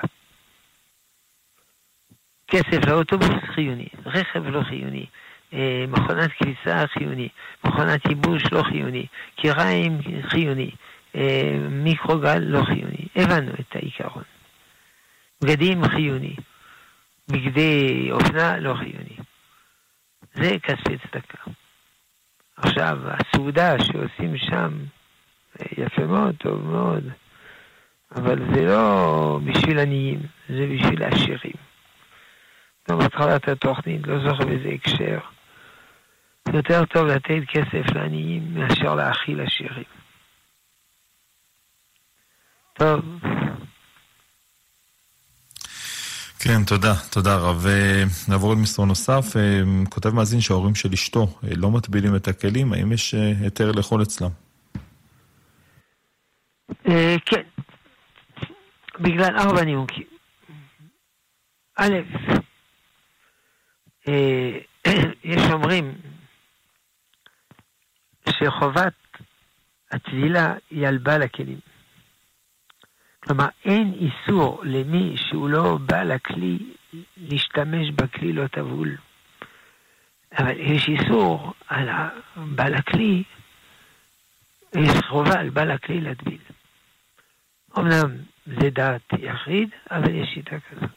כסף לאוטובוס חיוני, רכב לא חיוני, אה, מכונת כביסה חיוני, מכונת ייבוש לא חיוני, קיריים חיוני, אה, מיקרוגל לא חיוני. הבנו את העיקרון. בגדים חיוני, בגדי אופנה לא חיוני. זה כספי צדקה. עכשיו, הסעודה שעושים שם, אה, יפה מאוד, טוב מאוד, אבל זה לא בשביל עניים, זה בשביל עשירים. בהתחלת התוכנית, לא זוכר באיזה הקשר. יותר טוב לתת כסף לעניים מאשר להאכיל עשירים. טוב. כן, תודה, תודה רב. נעבור למסרון נוסף. כותב מאזין שההורים של אשתו אה, לא מטבילים את הכלים, האם יש אה, היתר לאכול אצלם? אה, כן, בגלל ארבע נימוקים. א', אה, יש אומרים שחובת הטבילה היא על בעל הכלים. כלומר, אין איסור למי שהוא לא בעל הכלי להשתמש בכלי לא טבול. אבל יש איסור על בעל הכלי, יש חובה על בעל הכלי להטביל. אמנם זה דעת יחיד, אבל יש שיטה כזאת.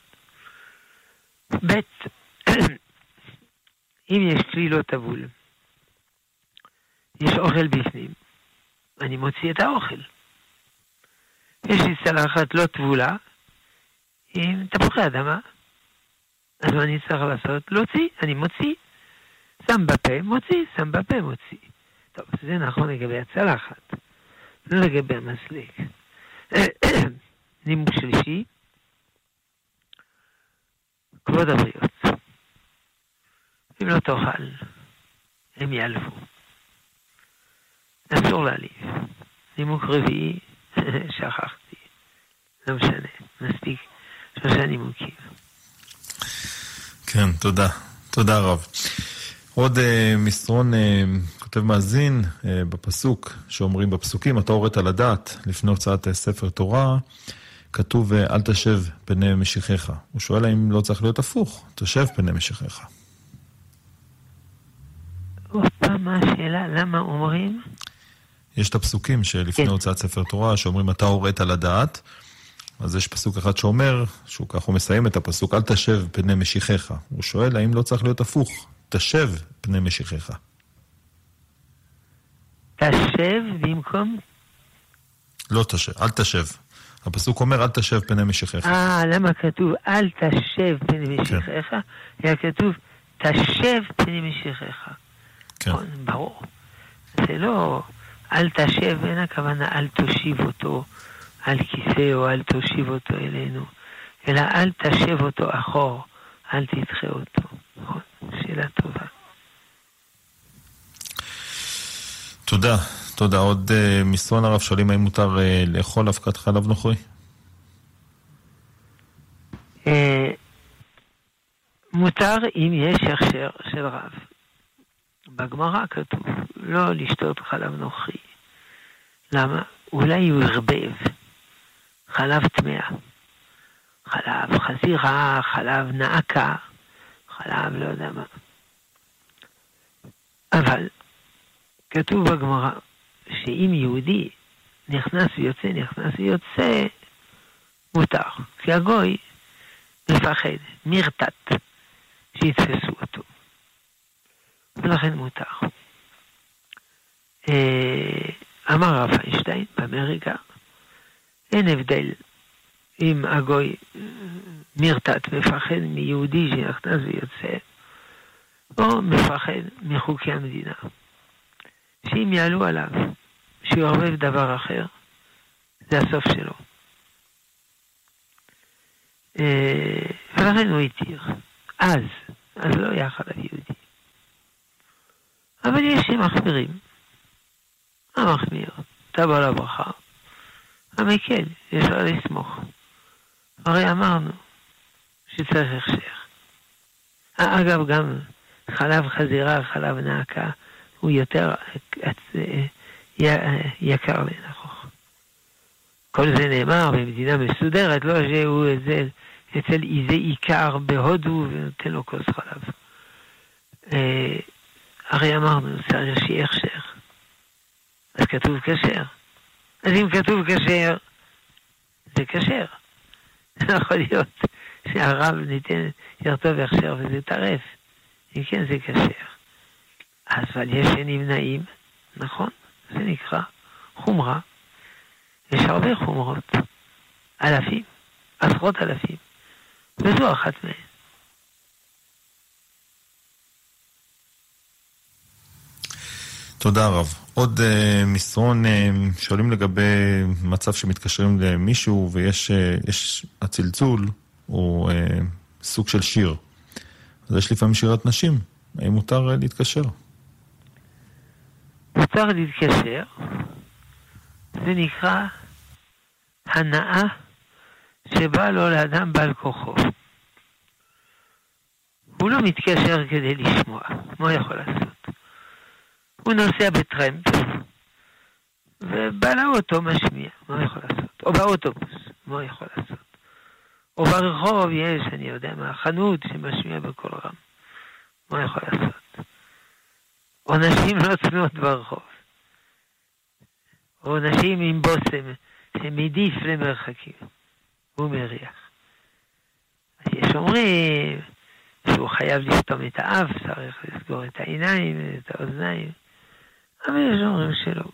ב' אם יש כלי לא טבול, יש אוכל בפנים, אני מוציא את האוכל. יש לי צלחת לא טבולה עם תפוחי אדמה, אז מה אני צריך לעשות? להוציא, אני מוציא. שם בפה, מוציא, שם בפה, מוציא. טוב, זה נכון לגבי הצלחת, לא לגבי המסליק. נימוק שלישי, כבוד הבריות. אם לא תאכל, הם יעלבו. אסור להעליב. נימוק רביעי, שכחתי. לא משנה, מספיק שלושה נימוקים. כן, תודה. תודה רב. עוד uh, מסרון uh, כותב מאזין uh, בפסוק, שאומרים בפסוקים, אתה הורית לדעת לפני הוצאת uh, ספר תורה, כתוב uh, אל תשב פני משיחיך. הוא שואל האם לא צריך להיות הפוך, תשב פני משיחיך. עוד פעם, מה השאלה? למה אומרים? יש את הפסוקים שלפני כן. הוצאת ספר תורה, שאומרים אתה הורית לדעת, אז יש פסוק אחד שאומר, שהוא כך הוא מסיים את הפסוק, אל תשב פני משיחיך. הוא שואל האם לא צריך להיות הפוך, תשב פני משיחיך. תשב במקום... לא תשב, אל תשב. הפסוק אומר אל תשב פני משיחיך. אה, למה כתוב אל תשב פני משיחיך? היה כתוב תשב פני משיחיך. כן. נכון, ברור. זה לא אל תשב, אין הכוונה אל תושיב אותו על כיסא או אל תושיב אותו אלינו, אלא אל תשב אותו אחור, אל תדחה אותו. נכון, שאלה טובה. תודה, תודה. עוד uh, מסרון הרב שואלים האם מותר uh, לאכול אבקת חלב נוכרי? אה, מותר אם יש הכשר של רב. בגמרא כתוב לא לשתות חלב נוכרי. למה? אולי הוא ערבב חלב טמאה, חלב חזירה, חלב נעקה, חלב לא יודע מה. אבל כתוב בגמרא שאם יהודי נכנס ויוצא, נכנס ויוצא, מותר. כי הגוי מפחד, מרתת, שיתפסו אותו. ולכן מותר. אה, אמר רב איינשטיין באמריקה, אין הבדל אם הגוי מרתת מפחד מיהודי שנכנס ויוצא, או מפחד מחוקי המדינה. שאם יעלו עליו שהוא יערבב דבר אחר, זה הסוף שלו. אה, ולכן הוא התיר. אז, אז לא היה חלב יהודי. אבל יש שמחמירים. המחמיר, תבוא לברכה. המקל, יש לה לסמוך. הרי אמרנו שצריך הכשר. אגב, גם חלב חזירה, חלב נעקה, הוא יותר יקר לנכוך. כל זה נאמר במדינה מסודרת, לא שהוא איזה, אצל איזה עיקר בהודו ונותן לו כוס חלב. הרי אמרנו, צריך שיהיה הכשר. אז כתוב כשר. אז אם כתוב כשר, זה כשר. לא יכול להיות שהרב ניתן ירטוב הכשר וזה טרף. אם כן, זה כשר. אבל יש שנמנעים, נכון, זה נקרא חומרה. יש הרבה חומרות, אלפים, עשרות אלפים, וזו אחת מהן. תודה רב. עוד uh, מסרון, uh, שואלים לגבי מצב שמתקשרים למישהו ויש uh, יש הצלצול הוא uh, סוג של שיר. אז יש לפעמים שירת נשים, האם מותר uh, להתקשר? מותר להתקשר, זה נקרא הנאה שבאה לו לאדם בעל כוחו. הוא לא מתקשר כדי לשמוע, מה יכול לעשות? הוא נוסע בטרמפ, ובעל האוטו משמיע, מה הוא יכול לעשות? או באוטובוס, מה הוא יכול לעשות? או ברחוב יש, אני יודע מה, חנות שמשמיע בקול רם, מה הוא יכול לעשות? או נשים לא צנועות ברחוב, או נשים עם בושם שמדיף למרחקים, הוא מריח. אז יש אומרים שהוא חייב לסתום את האף, צריך לסגור את העיניים, את האוזניים. אבל יש אומרים שלא.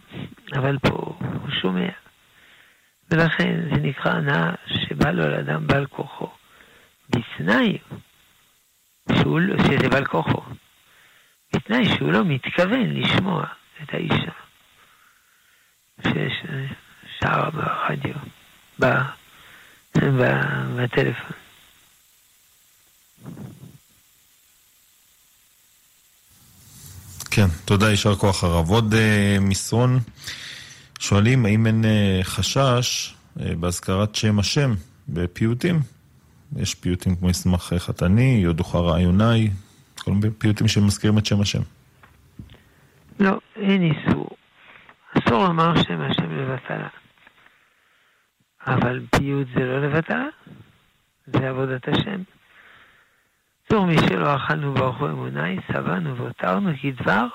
אבל פה הוא שומע. ולכן זה נקרא הנאה שבא לו לאדם בעל כוחו. בתנאי לא- שזה בעל כוחו. בתנאי שהוא לא מתכוון לשמוע את האישה. שיש שרה ברדיו, בטלפון. כן, תודה, יישר כוח הרב. עוד uh, מסרון, שואלים האם אין uh, חשש uh, בהזכרת שם השם בפיוטים? יש פיוטים כמו מסמך חתני, יודוך רעיוני, כל מיני פיוטים שמזכירים את שם השם. לא, אין איסור. אסור לומר שם השם לבטלה. אבל פיוט זה לא לבטלה, זה עבודת השם. צור מי שלא אכלנו ברוך הוא אמוני, שבענו והותרנו כדבר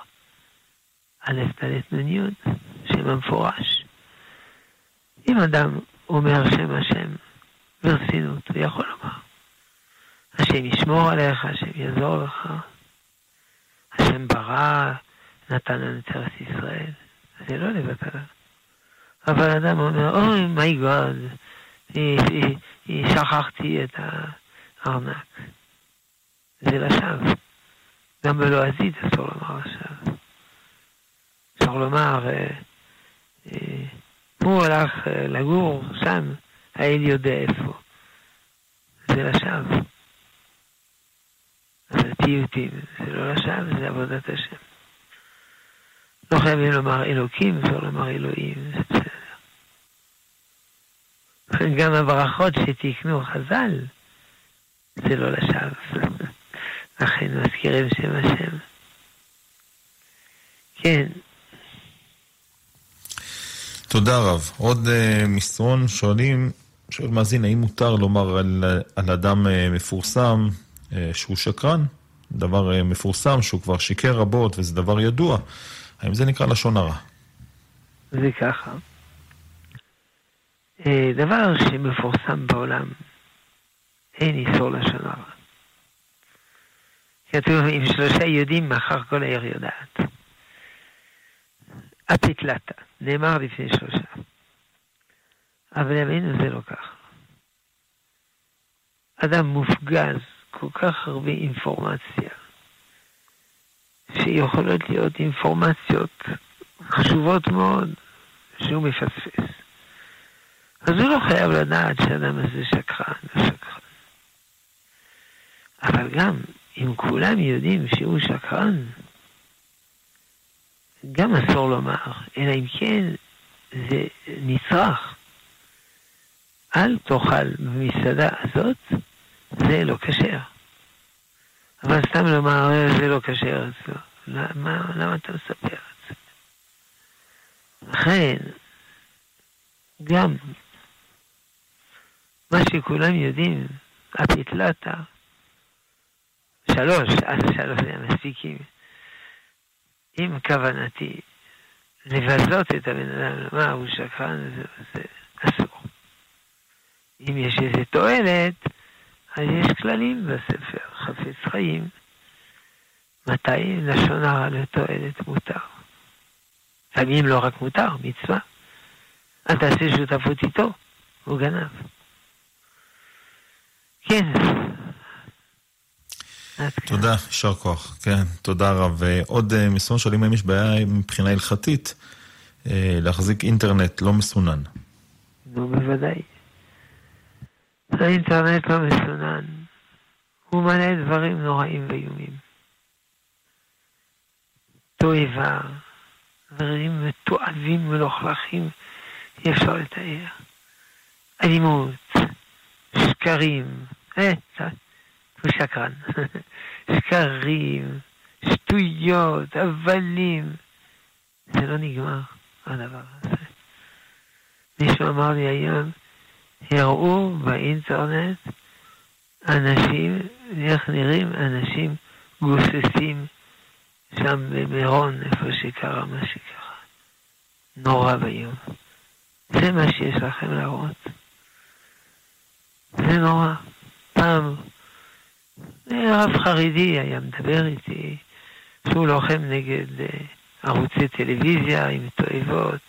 א' ד' נ' שם המפורש. אם אדם אומר שם השם ברצינות, הוא יכול לומר, השם ישמור עליך, השם יעזור לך, השם ברא, נתן לנו את ארץ ישראל. זה לא לבטלה. אבל אדם אומר, אוי, מי גוד, שכחתי את הארנק. זה לשווא. גם בלועזית אסור לומר לשווא. אפשר לומר, אה, אה, הוא הלך אה, לגור שם, האל יודע איפה. זה לשווא. אבל פיוטים זה לא לשווא, זה עבודת השם. לא חייבים לומר אלוקים, אפשר לומר אלוהים, זה בסדר. גם הברכות שתיקנו חז"ל, זה לא לשווא. לכן מזכירים שם השם. כן. תודה רב. עוד uh, מסרון שואלים, שואל מאזין, האם מותר לומר על, על אדם uh, מפורסם uh, שהוא שקרן? דבר uh, מפורסם שהוא כבר שיקר רבות וזה דבר ידוע. האם זה נקרא לשון הרע? זה ככה. דבר שמפורסם בעולם, אין איסור לשון הרע. כתוב, אם שלושה יודעים, מחר כל העיר יודעת. אפיקלטה, נאמר לפני שלושה. אבל ימינו זה לא כך. אדם מופגז, כל כך הרבה אינפורמציה, שיכולות להיות אינפורמציות חשובות מאוד שהוא מפספס. אז הוא לא חייב לדעת שהאדם הזה שקרן ושקרן. אבל גם אם כולם יודעים שהוא שקרן, גם אסור לומר, אלא אם כן זה נצרך. אל תאכל במסעדה הזאת, זה לא כשר. אבל סתם לומר, אה, זה לא כשר, לא. למה, למה אתה מספר את זה? לכן, גם מה שכולם יודעים, הפתלתה, שלוש, אז שלוש זה מספיקים. אם כוונתי לבזות את הבן אדם, לומר הוא שקרן, זה, זה אסור. אם יש איזה תועלת, אז יש כללים בספר, חפץ חיים. מתי לשון הרע לתועלת מותר? לפעמים לא רק מותר, מצווה. אל תעשה שותפות איתו, הוא גנב. כן, תודה, יישר כוח. כן, תודה רב. עוד אה, מסרון שואלים האם יש בעיה מבחינה הלכתית אה, להחזיק אינטרנט לא מסונן. נו, בוודאי. האינטרנט לא מסונן. הוא מלא דברים נוראים ואיומים. תועבה, דברים מתועבים מלוכלכים, אי אפשר לתאר. אלימות, שקרים, אה, הוא שקרן. שקרים, שטויות, הבלים. זה לא נגמר, הדבר הזה. מישהו אמר לי היום, הראו באינטרנט אנשים, איך נראים אנשים גוססים שם במירון, איפה שקרה מה שקרה. נורא ואיום. זה מה שיש לכם להראות. זה נורא. פעם רב חרדי היה מדבר איתי שהוא לוחם נגד אה, ערוצי טלוויזיה עם תועבות.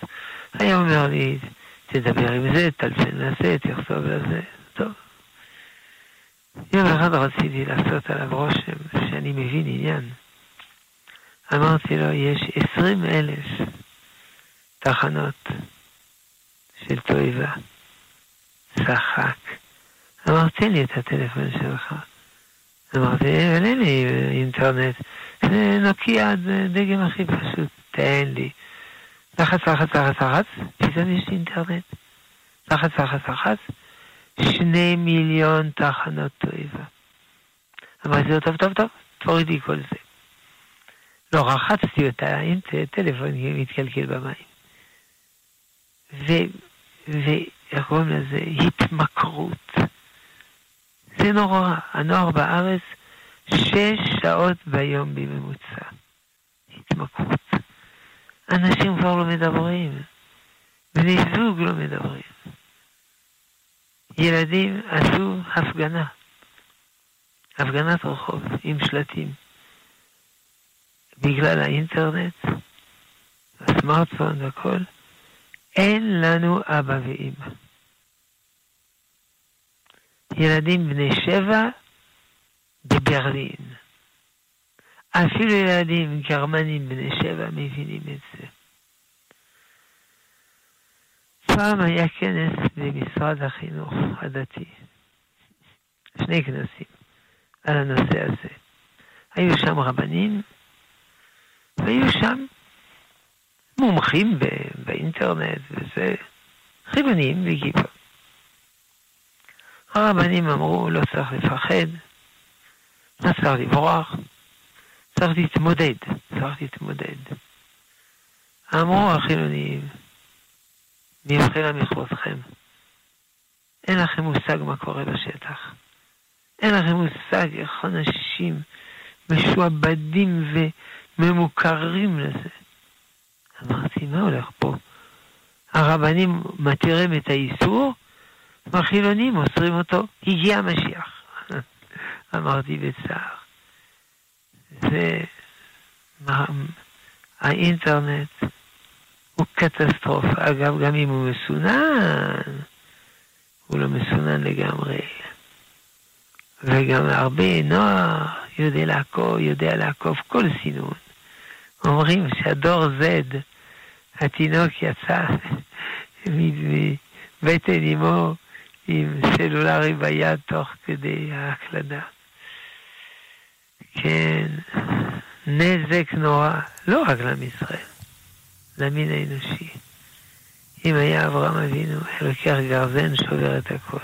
היה אומר לי, תדבר עם זה, תלפן לזה, תכתוב לזה. טוב. יום אחד רציתי לעשות עליו רושם שאני מבין עניין. אמרתי לו, יש עשרים אלף תחנות של תועבה. צחק. אמר, תן לי את הטלפון שלך. אמרתי, אבל אין לי אינטרנט. זה נוקיע, דגם הכי פשוט, תן לי. לחץ, לחץ, לחץ, לחץ, פתאום יש לי אינטרנט. לחץ, לחץ, לחץ, שני מיליון תחנות תועבה. אמרתי לו, טוב, טוב, טוב, תורידי כל זה. לא, רחצתי אותה עם טלפון, מתקלקל במים. ו... ואיך קוראים לזה? התמכרות. זה נורא. הנוער בארץ, שש שעות ביום בממוצע. התמכרות. אנשים כבר לא מדברים. בני זוג לא מדברים. ילדים עשו הפגנה. הפגנת רחוב עם שלטים. בגלל האינטרנט, הסמארטפון והכל, אין לנו אבא ואימא. ילדים בני שבע בברלין. אפילו ילדים גרמנים בני שבע מבינים את זה. פעם היה כנס במשרד החינוך הדתי, שני כנסים, על הנושא הזה. היו שם רבנים, והיו שם מומחים באינטרנט וזה, חילונים וכיפה. הרבנים אמרו, לא צריך לפחד, לא צריך לברוח, צריך להתמודד, צריך להתמודד. אמרו החילונים, מבחינה מכבודכם, אין לכם מושג מה קורה בשטח. אין לכם מושג איך אנשים משועבדים וממוכרים לזה. אמרתי, מה הולך פה? הרבנים מתירים את האיסור, והחילונים אוסרים אותו, הגיע המשיח. אמרתי בצער. זה... האינטרנט הוא קטסטרופה. אגב, גם אם הוא מסונן, הוא לא מסונן לגמרי. וגם הרבה נוער יודע לעקוב, יודע לעקוב כל סינון. אומרים שהדור Z, התינוק יצא מבטן אמו עם סלולרי ביד תוך כדי ההקלדה. כן, נזק נורא, לא רק לעם ישראל, למין האנושי. אם היה אברהם אבינו, היה לוקח גרזן, שובר את הכל.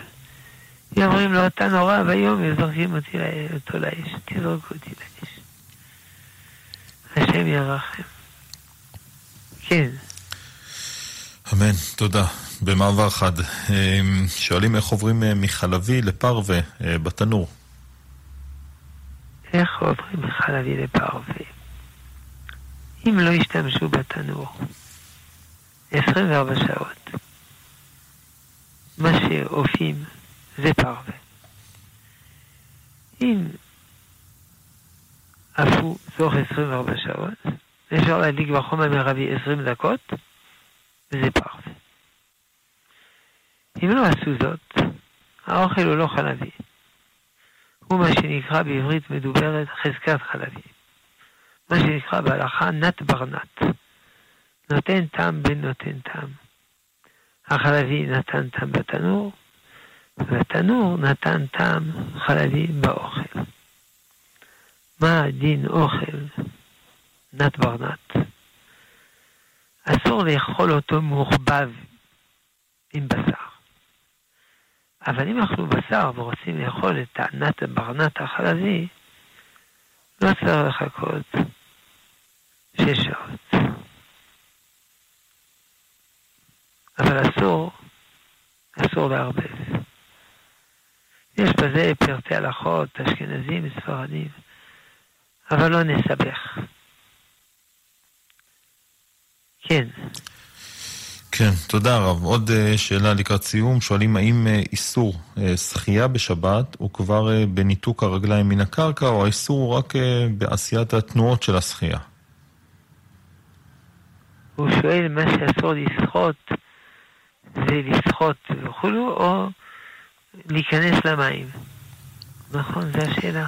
אם אומרים לו, אתה נורא ואיום, וזורקים אותי אותו לאש, תזרקו אותי לאש. השם ירחם. כן. אמן, תודה. במעבר חד, אמ, שואלים איך עוברים אה, מחלבי לפרווה אה, בתנור. איך עוברים מחלבי לפרווה? אם לא ישתמשו בתנור 24 שעות, מה שאופים זה פרווה. אם עפו תוך 24 שעות, אפשר להדליק בחום המרבי 20 דקות, וזה פרווה. אם לא עשו זאת, האוכל הוא לא חלבי. הוא מה שנקרא בעברית מדוברת חזקת חלבי. מה שנקרא בהלכה נת ברנת. נותן טעם בן נותן טעם. החלבי נתן טעם בתנור, והתנור נתן טעם חלבי באוכל. מה דין אוכל נת ברנת? אסור לאכול אותו מעורבב עם בשר. אבל אם אכלו בשר ורוצים לאכול את הנת ברנת החלבי, לא צריך לחכות שש שעות. אבל אסור, אסור לערבב. יש בזה פרטי הלכות, אשכנזים וספרדים. אבל לא נסבך. כן. כן, תודה רב. עוד uh, שאלה לקראת סיום. שואלים האם uh, איסור uh, שחייה בשבת הוא כבר בניתוק הרגליים מן הקרקע, או האיסור הוא רק בעשיית התנועות של השחייה? הוא שואל מה שאסור לשחות זה לשחות וכולו, או להיכנס למים. נכון, זו השאלה.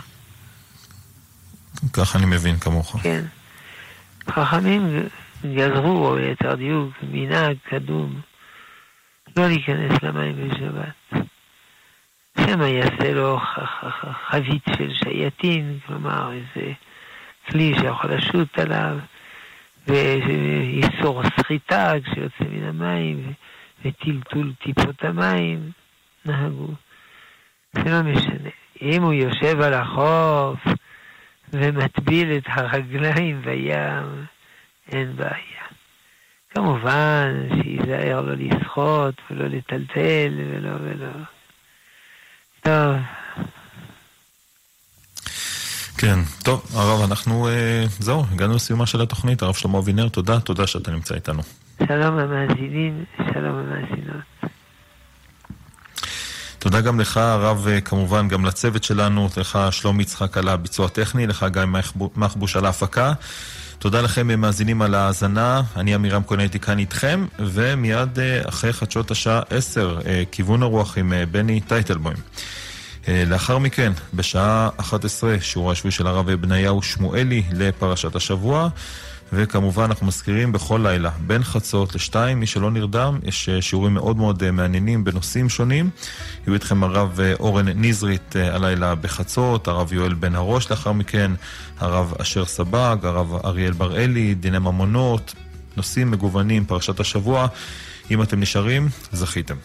כך אני מבין כמוך. כן. חכמים גזרו, או ליתר דיוק, מנהג קדום, לא להיכנס למים בשבת. שמא יעשה לו חבית של שייטין, כלומר איזה כלי שיכול לשוט עליו, ואיסור סחיטה כשיוצא מן המים, וטלטול טיפות המים, נהגו. זה לא משנה. אם הוא יושב על החוף ומטביל את הרגליים בים, אין בעיה. כמובן שייזהר לא לשחות ולא לטלטל ולא ולא. טוב. כן, טוב, הרב, אנחנו, אה, זהו, הגענו לסיומה של התוכנית. הרב שלמה אבינר, תודה, תודה שאתה נמצא איתנו. שלום המאזינים, שלום המאזינות. תודה גם לך, הרב, אה, כמובן, גם לצוות שלנו, לך שלומי יצחק על הביצוע הטכני, לך גיא מחבוש על ההפקה. תודה לכם, אה, מאזינים, על ההאזנה. אני עמירם כהן הייתי כאן איתכם, ומיד אה, אחרי חדשות השעה 10, כיוון הרוח עם בני טייטלבוים. לאחר מכן, בשעה 11, שיעור השביעי של הרב בניהו שמואלי לפרשת השבוע. וכמובן אנחנו מזכירים בכל לילה, בין חצות לשתיים, מי שלא נרדם, יש אה, שיעורים מאוד מאוד אה, מעניינים בנושאים שונים. יהיו איתכם הרב אה, אורן נזרית הלילה בחצות, הרב יואל בן הראש לאחר מכן, הרב אשר סבג, הרב אריאל בראלי, דיני ממונות, נושאים מגוונים, פרשת השבוע. אם אתם נשארים, זכיתם.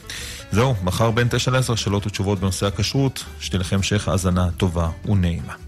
זהו, מחר בין תשע לעשר שאלות ותשובות בנושא הכשרות, שתהיה לכם המשך האזנה טובה ונעימה.